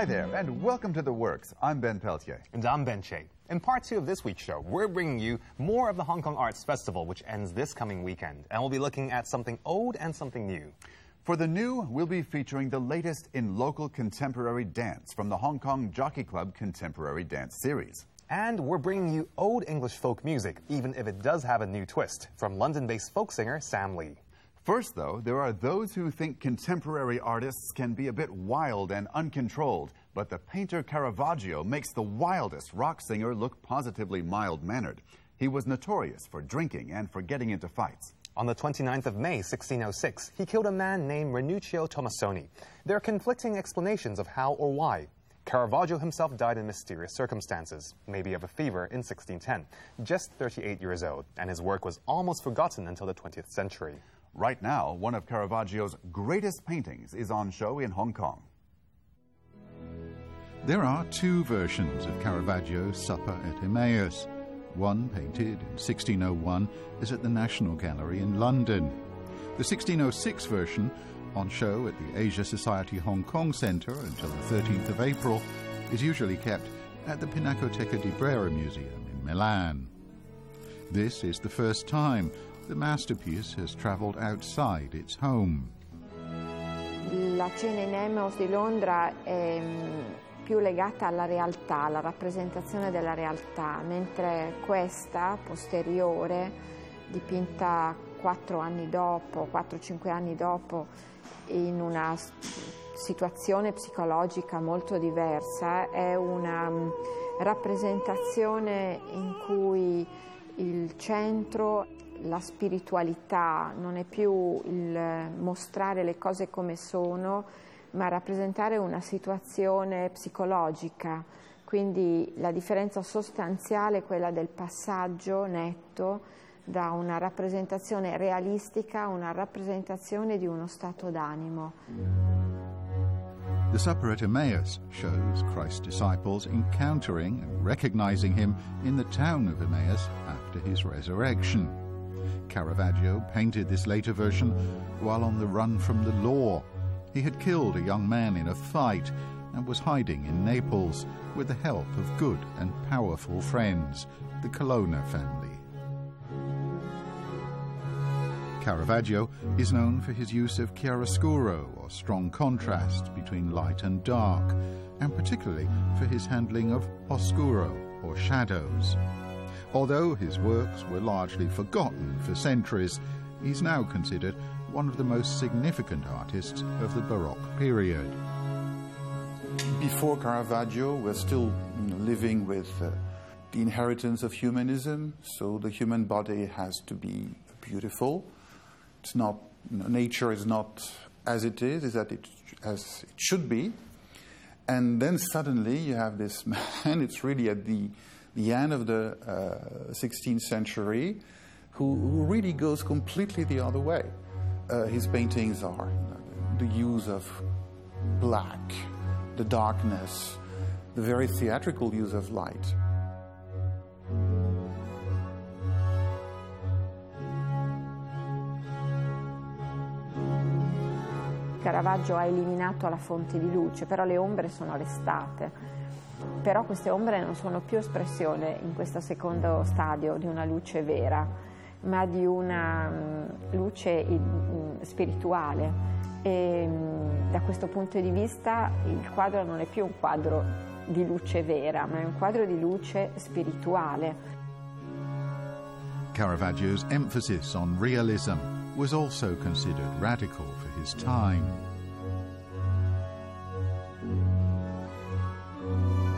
Hi there, and welcome to The Works. I'm Ben Peltier. And I'm Ben Che. In part two of this week's show, we're bringing you more of the Hong Kong Arts Festival, which ends this coming weekend. And we'll be looking at something old and something new. For the new, we'll be featuring the latest in local contemporary dance from the Hong Kong Jockey Club Contemporary Dance Series. And we're bringing you old English folk music, even if it does have a new twist, from London based folk singer Sam Lee. First, though, there are those who think contemporary artists can be a bit wild and uncontrolled, but the painter Caravaggio makes the wildest rock singer look positively mild mannered. He was notorious for drinking and for getting into fights. On the 29th of May, 1606, he killed a man named Ranuccio Tomassoni. There are conflicting explanations of how or why. Caravaggio himself died in mysterious circumstances, maybe of a fever, in 1610, just 38 years old, and his work was almost forgotten until the 20th century. Right now, one of Caravaggio's greatest paintings is on show in Hong Kong. There are two versions of Caravaggio's Supper at Emmaus. One, painted in 1601, is at the National Gallery in London. The 1606 version, on show at the Asia Society Hong Kong Centre until the 13th of April, is usually kept at the Pinacoteca di Brera Museum in Milan. This is the first time the masterpiece has travelled outside its home. La cena in Emmaus di Londra è più legata alla realtà, alla rappresentazione della realtà, mentre questa, posteriore, dipinta quattro anni dopo, 4-5 anni dopo, in una situazione psicologica molto diversa, è una rappresentazione in cui il centro la spiritualità non è più il mostrare le cose come sono, ma rappresentare una situazione psicologica. Quindi la differenza sostanziale è quella del passaggio netto da una rappresentazione realistica a una rappresentazione di uno stato d'animo. The Supper at Emmaus shows Christ's disciples encountering and recognizing him in the town of Emmaus after his resurrection. Caravaggio painted this later version while on the run from the law. He had killed a young man in a fight and was hiding in Naples with the help of good and powerful friends, the Colonna family. Caravaggio is known for his use of chiaroscuro, or strong contrast between light and dark, and particularly for his handling of oscuro, or shadows. Although his works were largely forgotten for centuries, he's now considered one of the most significant artists of the Baroque period. Before Caravaggio, we're still living with uh, the inheritance of humanism, so the human body has to be beautiful. It's not, nature is not as it is, is that it, as it should be. And then suddenly you have this man, it's really at the the end of the uh, 16th century, who, who, really goes completely the other way. Uh, his paintings are the use of black, the darkness, the very theatrical use of light. Caravaggio ha eliminato la fonte di luce, però le ombre sono restate però queste ombre non sono più espressione in questo secondo stadio di una luce vera, ma di una mm, luce mm, spirituale e mm, da questo punto di vista il quadro non è più un quadro di luce vera, ma è un quadro di luce spirituale. Caravaggio's emphasis on realism was also considered radical for his time.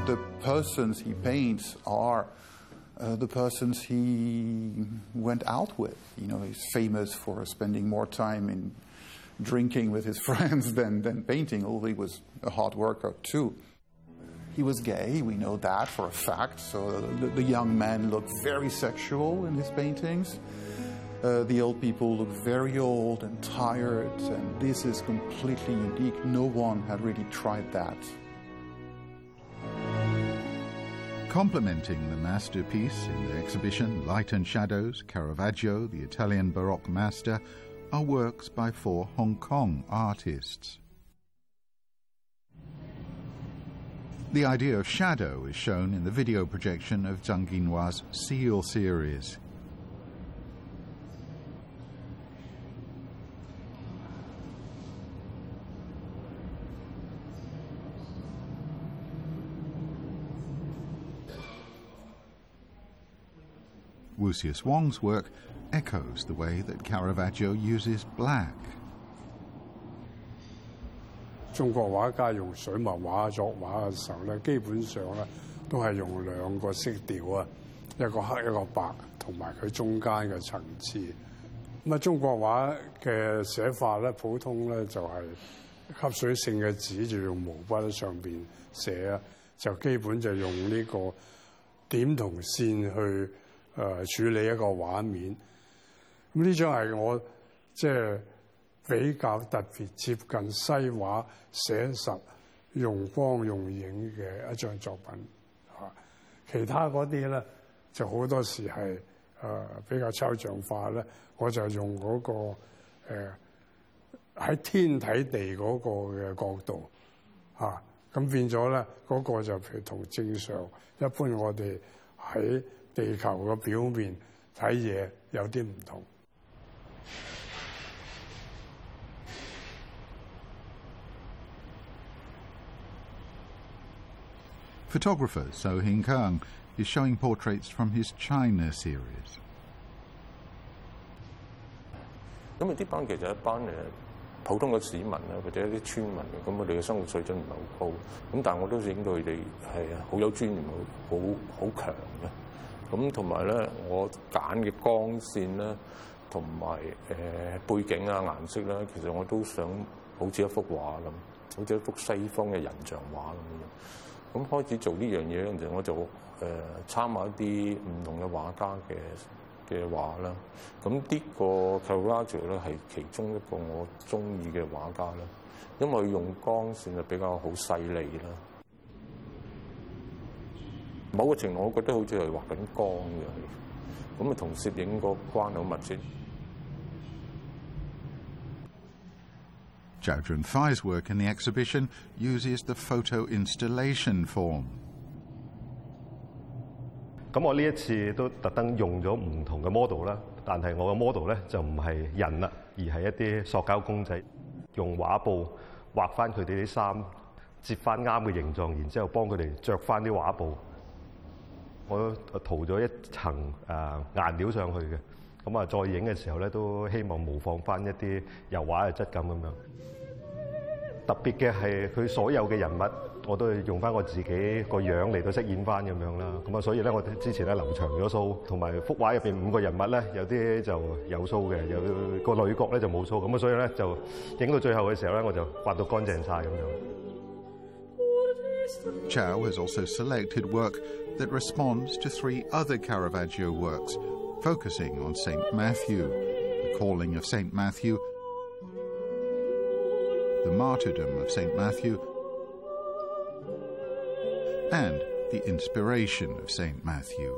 The persons he paints are uh, the persons he went out with. You know, he's famous for spending more time in drinking with his friends than, than painting, although he was a hard worker too. He was gay, we know that for a fact, so the, the young men look very sexual in his paintings. Uh, the old people look very old and tired, and this is completely unique. No one had really tried that. Complementing the masterpiece in the exhibition Light and Shadows, Caravaggio, the Italian Baroque master, are works by four Hong Kong artists. The idea of shadow is shown in the video projection of Zhang Yinhua's Seal series. Wucius Wong's work echoes the way that Caravaggio uses black. 中國画家用水墨畫作畫嘅時候咧，基本上咧都係用兩個色調啊，一個黑一個白，同埋佢中間嘅層次。咁啊，中國畫嘅寫法咧，普通咧就係吸水性嘅紙就用毛筆喺上邊寫啊，就基本就用呢個點同線去誒處理一個畫面。咁呢張係我即係。比較特別接近西畫寫實用光用影嘅一張作品嚇，其他嗰啲咧就好多時係誒、呃、比較抽象化咧，我就用嗰、那個喺、呃、天睇地嗰個嘅角度嚇，咁、啊、變咗咧嗰個就譬如同正常一般我哋喺 地球嘅表面睇嘢有啲唔同。Photographer So Hing Kang is showing portraits from his China series. 咁啊，啲班其實一班誒普通嘅市民啊，或者一啲村民咁佢哋嘅生活水準唔係好高。咁但係我都影到佢哋係好有尊嚴，好好強嘅。咁同埋咧，我揀嘅光線咧，同埋誒背景啊、顏色咧，其實我都想好似一幅畫咁，好似一幅西方嘅人像畫咁樣。咁開始做呢樣嘢嗰陣時，我就誒、呃、參考一啲唔同嘅畫家嘅嘅畫啦。咁呢個 Caravaggio 咧係其中一個我中意嘅畫家啦，因為用光線就比較好細膩啦。 某個程度，我覺得好似係畫緊光嘅，咁啊同攝影個關係好密切。Zhao Junfei's work in the exhibition uses the photo installation form. 咁我呢一次都特登用咗唔同嘅 model 啦，但係我嘅 model 咧就唔係人啦，而係一啲塑膠公仔，用畫布畫翻佢哋啲衫，接翻啱嘅形狀，然之後幫佢哋着翻啲畫布。我塗咗一層誒、呃、顏料上去嘅，咁啊再影嘅時候咧都希望模仿翻一啲油畫嘅質感咁樣。特別嘅係佢所有嘅人物，我都係用翻我自己個樣嚟到飾演翻咁樣啦。咁啊，所以咧，我之前咧留長咗鬚，同埋幅畫入邊五個人物咧，有啲就有鬚嘅，有個女角咧就冇鬚。咁啊，所以咧就影到最後嘅時候咧，我就畫到乾淨晒咁樣。Zhao has also selected work that responds to three other Caravaggio works, focusing on Saint Matthew, the calling of Saint Matthew. the martyrdom of St. Matthew, and the inspiration of St. Matthew.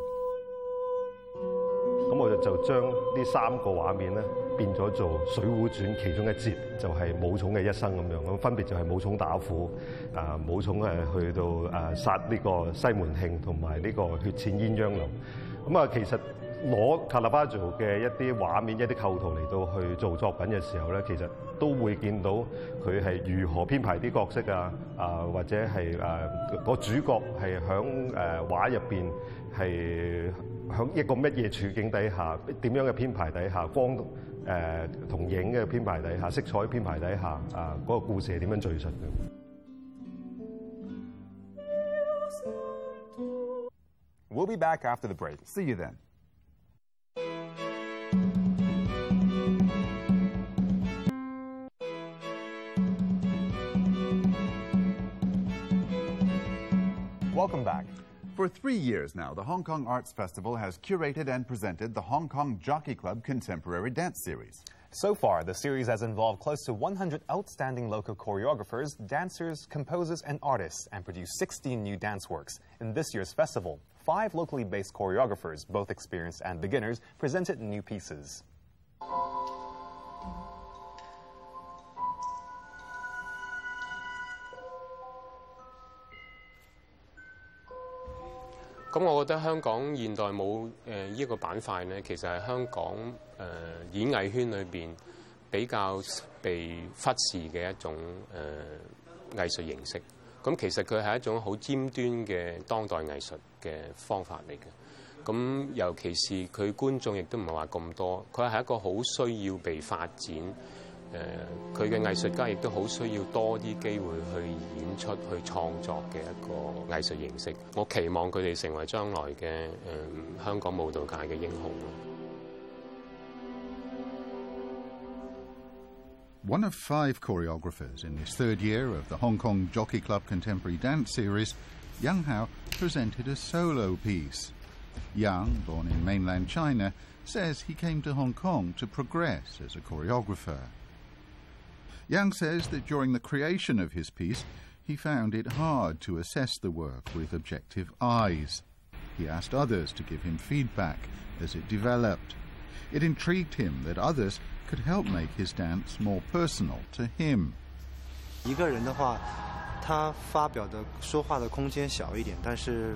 咁我就就將呢三個畫面咧變咗做《水滸傳》其中一節，就係武松嘅一生咁樣。咁分別就係武松打虎，啊武松誒去到誒殺呢個西門慶同埋呢個血濺鴛鴦樓。咁啊，其實 攞 c a r a v a g i o 嘅一啲畫面、一啲構圖嚟到去做作品嘅時候咧，其實都會見到佢係如何編排啲角色啊，啊或者係誒個主角係響誒畫入邊係響一個乜嘢處境底下，點樣嘅編排底下，光誒同影嘅編排底下，色彩編排底下，啊嗰個故事係點樣敘述嘅？We'll be back after the break. See you then. Welcome back. For three years now, the Hong Kong Arts Festival has curated and presented the Hong Kong Jockey Club Contemporary Dance Series. So far, the series has involved close to 100 outstanding local choreographers, dancers, composers, and artists, and produced 16 new dance works. In this year's festival, five locally based choreographers, both experienced and beginners, presented new pieces. 咁我覺得香港現代舞誒依個板塊咧，其實係香港誒、演藝圈裏邊比較被忽視嘅一種誒、呃、藝術形式。咁其實佢係一種好尖端嘅當代藝術嘅方法嚟嘅。咁尤其是佢觀眾亦都唔係話咁多，佢係一個好需要被發展。诶，佢嘅艺术家亦都好需要多啲机会去演出、去创作嘅一个艺术形式。我期望佢哋成为将来嘅诶、呃、香港舞蹈界嘅英雄。One of five choreographers in this third year of the Hong Kong Jockey Club Contemporary Dance Series, Yang Hao presented a solo piece. Yang, born in mainland China, says he came to Hong Kong to progress as a choreographer. Yang says that during the creation of his piece, he found it hard to assess the work with objective eyes. He asked others to give him feedback as it developed. It intrigued him that others could help make his dance more personal to him. 一个人的话，他发表的说话的空间小一点，但是，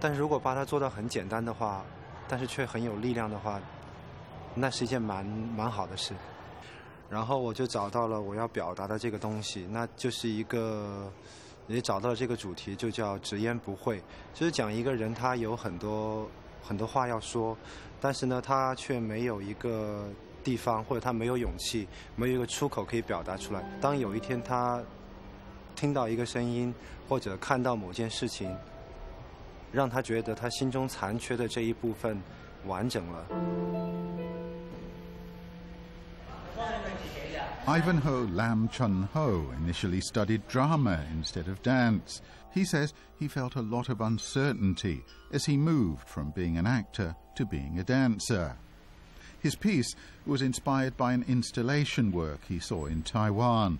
但是如果把它做到很简单的话，但是却很有力量的话，那是一件蛮蛮好的事。 然后我就找到了我要表达的这个东西，那就是一个，也找到了这个主题，就叫直言不讳，就是讲一个人他有很多很多话要说，但是呢，他却没有一个地方或者他没有勇气，没有一个出口可以表达出来。当有一天他听到一个声音或者看到某件事情，让他觉得他心中残缺的这一部分完整了。Ivanhoe Lam Chun Ho initially studied drama instead of dance. He says he felt a lot of uncertainty as he moved from being an actor to being a dancer. His piece was inspired by an installation work he saw in Taiwan,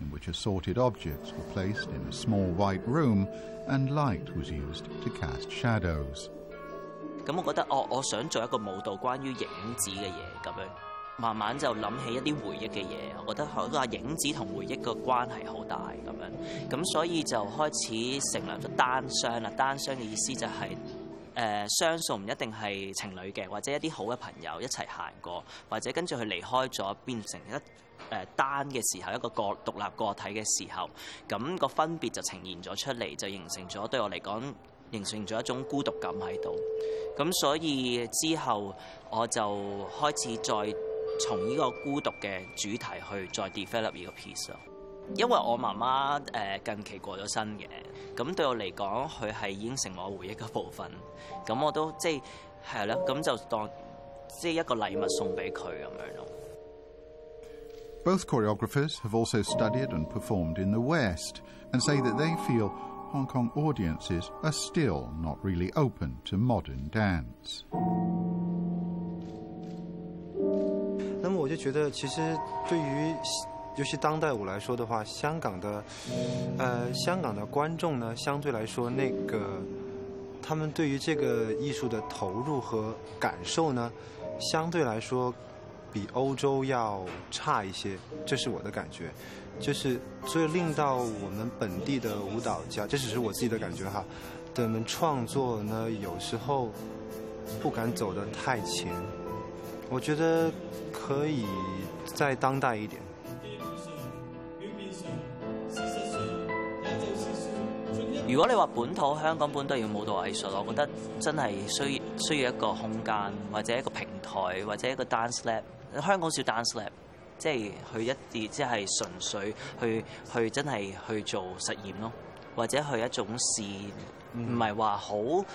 in which assorted objects were placed in a small white room and light was used to cast shadows. 咁我觉得我我想做一个舞蹈关于影子嘅嘢咁样。 慢慢就諗起一啲回憶嘅嘢，我覺得好話影子同回憶個關係好大咁樣，咁所以就開始成立咗單雙啦。單雙嘅意思就係、是、誒、呃、雙數唔一定係情侶嘅，或者一啲好嘅朋友一齊行過，或者跟住佢離開咗變成一誒、呃、單嘅時候，一個個獨立個體嘅時候，咁、那個分別就呈現咗出嚟，就形成咗對我嚟講形成咗一種孤獨感喺度。咁所以之後我就開始再。 从呢个孤独嘅主题去再 develop 呢个 piece 咯，因为我妈妈诶近期过咗身嘅，咁对我嚟讲，佢系已经成我回忆嘅部分，咁我都即系系啦，咁就当即系一个礼物送俾佢咁样咯。Both choreographers have also studied and performed in the West and say that they feel Hong Kong audiences are still not really open to modern dance. 那么我就觉得，其实对于尤其当代舞来说的话，香港的呃香港的观众呢，相对来说那个他们对于这个艺术的投入和感受呢，相对来说比欧洲要差一些，这是我的感觉。就是所以令到我们本地的舞蹈家，这只是我自己的感觉哈，的们创作呢，有时候不敢走得太前。我覺得可以再當代一點。如果你話本土香港本土要舞蹈藝術，我覺得真係需需要一個空間，或者一個平台，或者一個 dance lab。香港少 dance lab，即係去一啲即係純粹去去真係去做實驗咯，或者去一種試，唔係話好誒。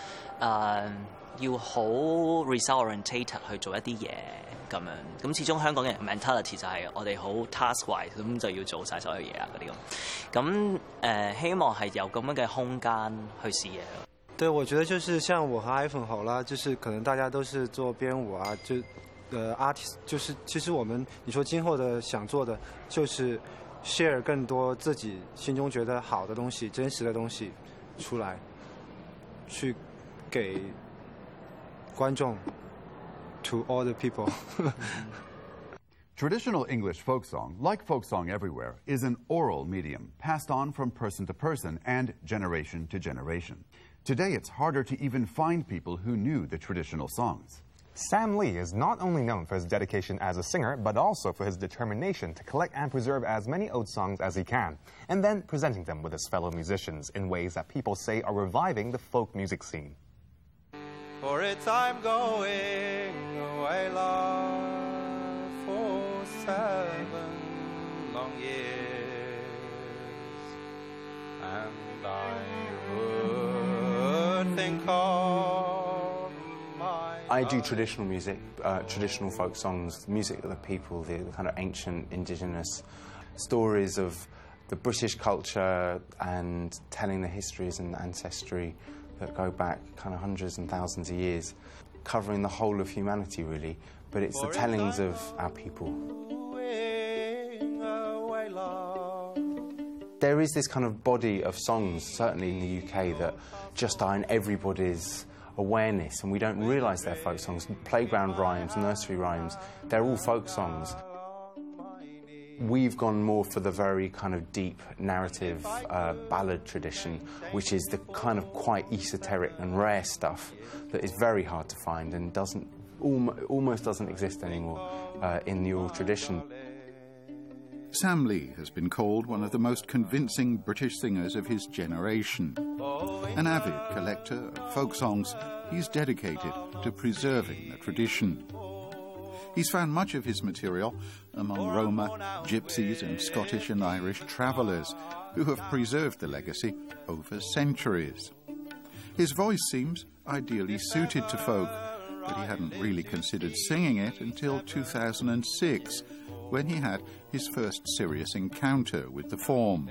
呃要好 resorientated 去做一啲嘢咁樣，咁始終香港人 mentality 就係我哋好 task-wise，咁就要做晒所有嘢啊嗰啲咁。咁誒、希望係有咁樣嘅空間去試嘢咯。對，我覺得就是像我和 iPhone 好啦，就是可能大家都是做編舞啊，就呃 artist，就是其實我們你說今後的想做的，就是 share 更多自己心中覺得好的東西、真實的東西出來，去給。觀眾，to all the people。Traditional English folk song, like folk song everywhere, is an oral medium passed on from person to person and generation to generation. Today, it's harder to even find people who knew the traditional songs. Sam Lee is not only known for his dedication as a singer, but also for his determination to collect and preserve as many old songs as he can, and then presenting them with his fellow musicians in ways that people say are reviving the folk music scene. For it's I'm going away, love, for seven long years, and I would think of my. I do traditional music, uh, traditional folk songs, music of the people, the, the kind of ancient indigenous stories of the British culture and telling the histories and ancestry that go back kind of hundreds and thousands of years, covering the whole of humanity really. But it's the tellings of our people. Going away, love. There is this kind of body of songs, certainly in the UK, that just are in everybody's awareness, and we don't realise they're folk songs. Playground rhymes, nursery rhymes, they're all folk songs. We've gone more for the very kind of deep narrative uh, ballad tradition, which is the kind of quite esoteric and rare stuff that is very hard to find and doesn't almost doesn't exist anymore uh, in the oral tradition. Sam Lee has been called one of the most convincing British singers of his generation. An avid collector of folk songs, he's dedicated to preserving the tradition. He's found much of his material among Roma, Gypsies, and Scottish and Irish travellers who have preserved the legacy over centuries. His voice seems ideally suited to folk, but he hadn't really considered singing it until 2006, when he had his first serious encounter with the form.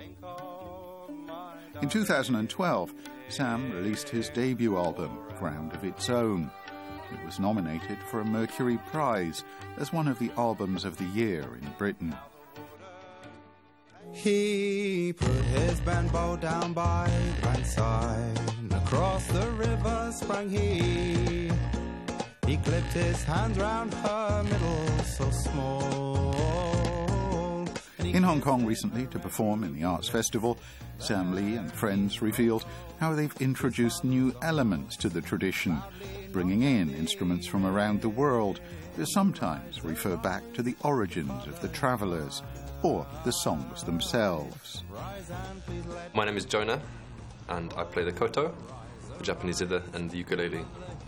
In 2012, Sam released his debut album, Ground of Its Own. It was nominated for a Mercury Prize as one of the albums of the year in Britain. He put his band bow down by the Grandside. Across the river sprang he. He clipped his hands round her middle so small. And he In Hong Kong recently to perform in the Arts Festival, Sam Lee and friends revealed how they've introduced new elements to the tradition, bringing in instruments from around the world that sometimes refer back to the origins of the travellers or the songs themselves. My name is Jonah, and I play the koto, the Japanese zither, and the ukulele.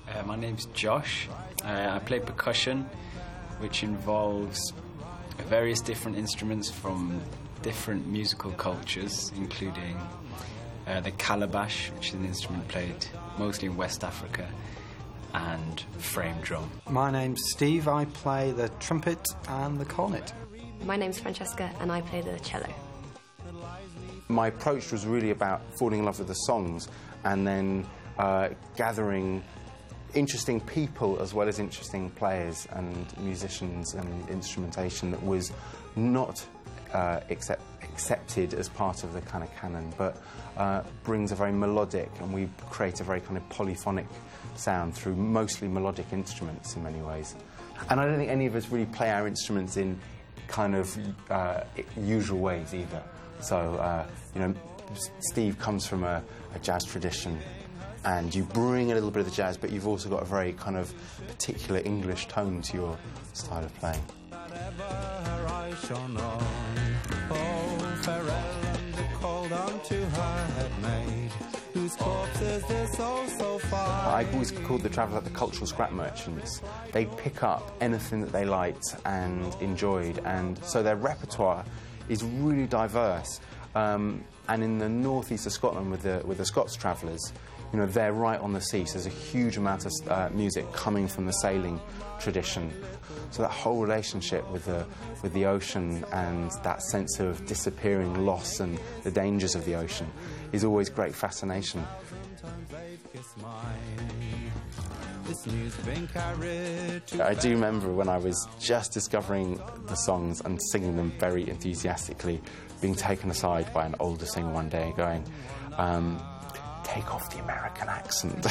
Uh, my name's Josh. Uh, I play percussion, which involves various different instruments from different musical cultures, including uh, the calabash, which is an instrument played mostly in West Africa, and frame drum. My name's Steve. I play the trumpet and the cornet. My name's Francesca and I play the cello. my approach was really about falling in love with the songs and then uh, gathering interesting people as well as interesting players and musicians and instrumentation that was not uh, accept, accepted as part of the kind of canon but uh, brings a very melodic and we create a very kind of polyphonic sound through mostly melodic instruments in many ways and I don't think any of us really play our instruments in kind of uh, usual ways either. So, uh, you know, Steve comes from a, a jazz tradition, and you bring a little bit of the jazz, but you've also got a very kind of particular English tone to your style of playing. I've always called the Traveller the cultural scrap merchants. They'd pick up anything that they liked and enjoyed, and so their repertoire is really diverse. Um, and in the northeast of Scotland, with the with the Scots Travellers, you know, they're right on the sea. So there's a huge amount of uh, music coming from the sailing tradition. So that whole relationship with the with the ocean and that sense of disappearing loss and the dangers of the ocean is always great fascination. I do remember when I was just discovering the songs and singing them very enthusiastically, being taken aside by an older singer one day and going, um, take off the American accent.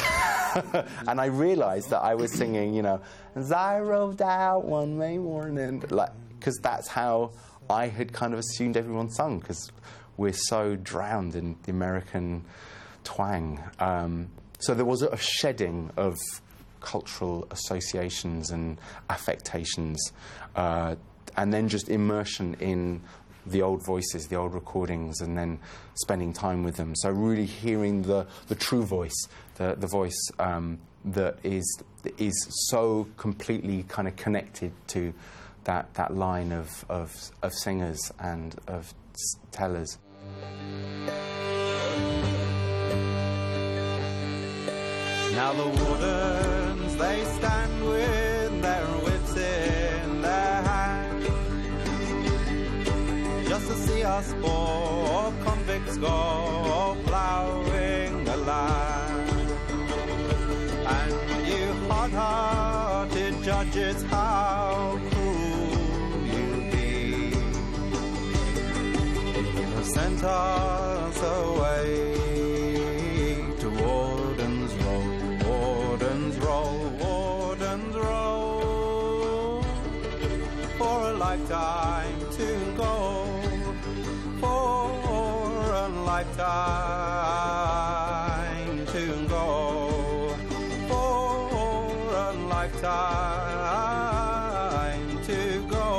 and I realised that I was singing, you know, as I rode out one May morning, like, because that's how I had kind of assumed everyone sung, because we're so drowned in the American twang. Um, So there was a shedding of cultural associations and affectations, uh, and then just immersion in the old voices, the old recordings, and then spending time with them. So really hearing the, the true voice, the, the voice um, that is, is so completely kind of connected to that, that line of, of, of singers and of tellers. Now the wardens, they stand with to see us poor convicts go ploughing the land. And you hard-hearted judges, how cruel you be. You sent us away to Warden's Row Warden's Row, Warden's Row. For a lifetime to go lifetime to go. For a lifetime to go.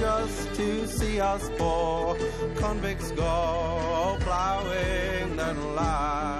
Just to see us poor convicts go plowing the land